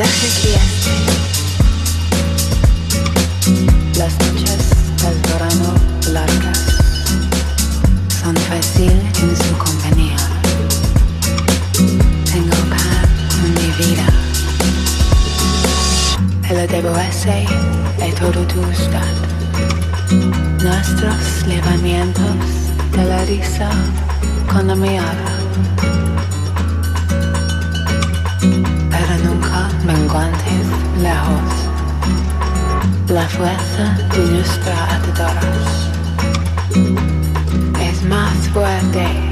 ya se Las noches del verano largas son fácil en su compañía. Tengo pan en mi vida. Te lo debo ese todo tu estado. Nuestros levamientos te la risa cuando me habla. lejos, la fuerza de nuestra adoración es más fuerte.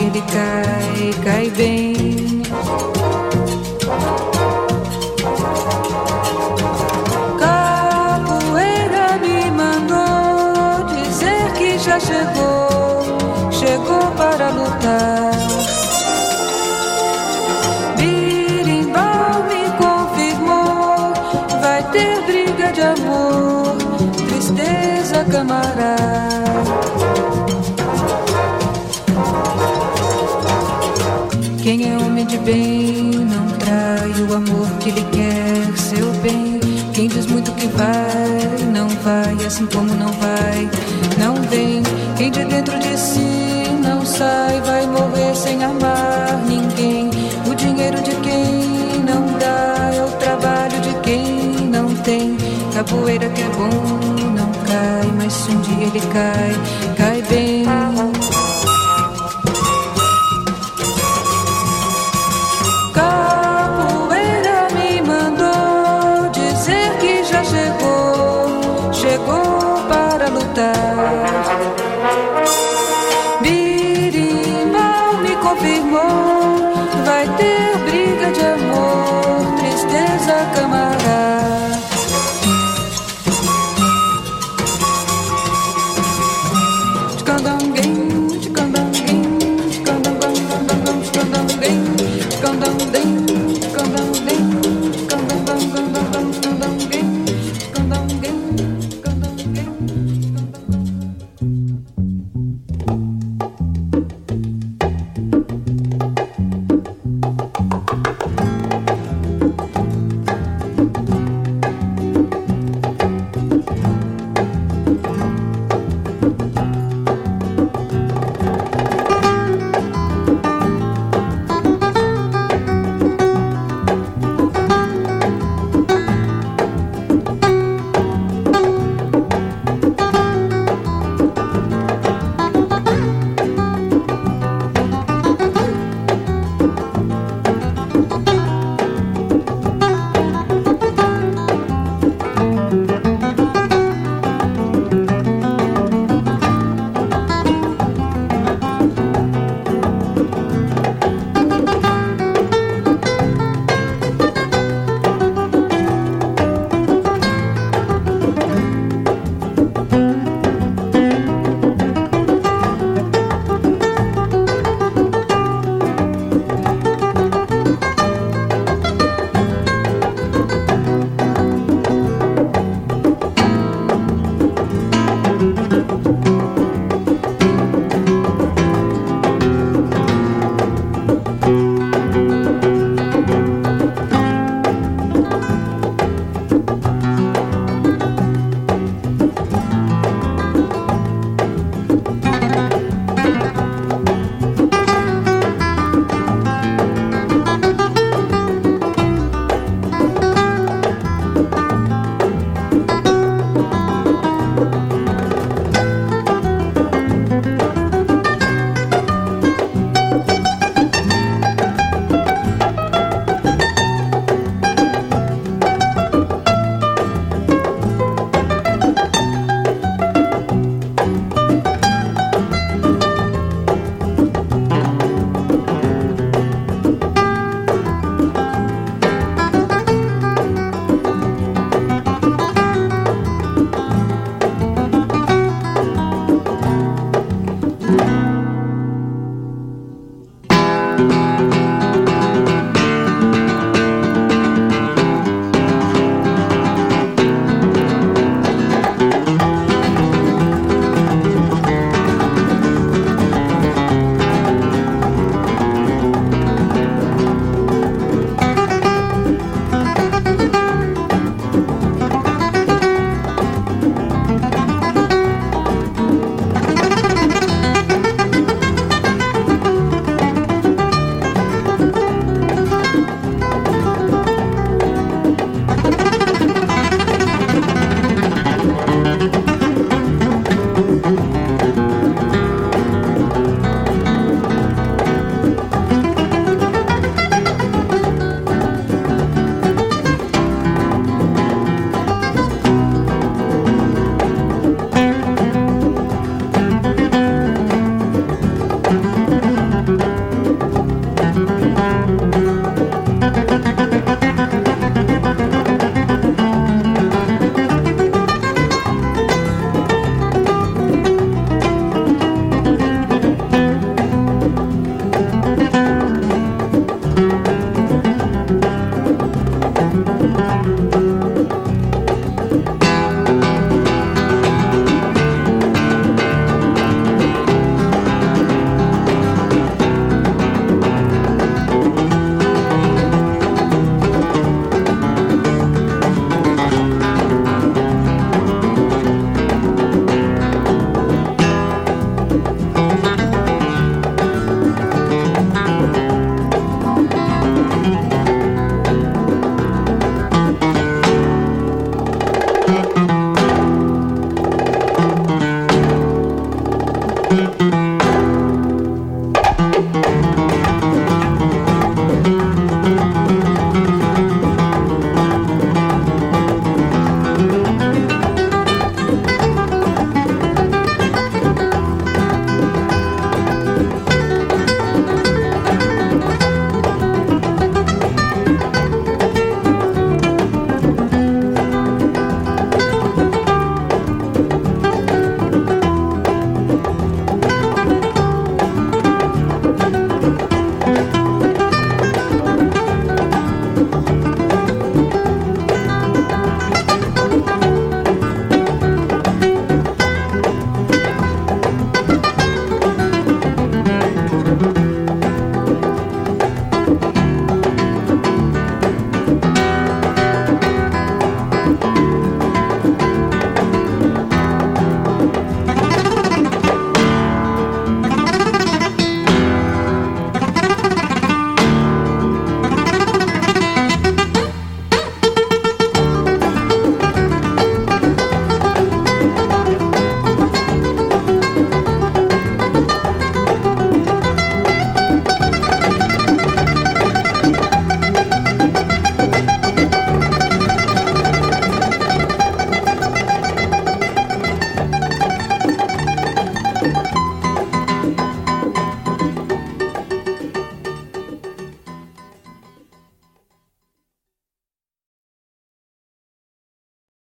Ele cai, cai bem. Capoeira me mandou dizer que já chegou, bem não trai o amor que lhe quer seu bem. Quem diz muito que vai, não vai, assim como não vai, não vem. Quem de dentro de si não sai, vai morrer sem amar ninguém. O dinheiro de quem não dá é o trabalho de quem não tem. Capoeira que é bom não cai, mas se um dia ele cai Ding.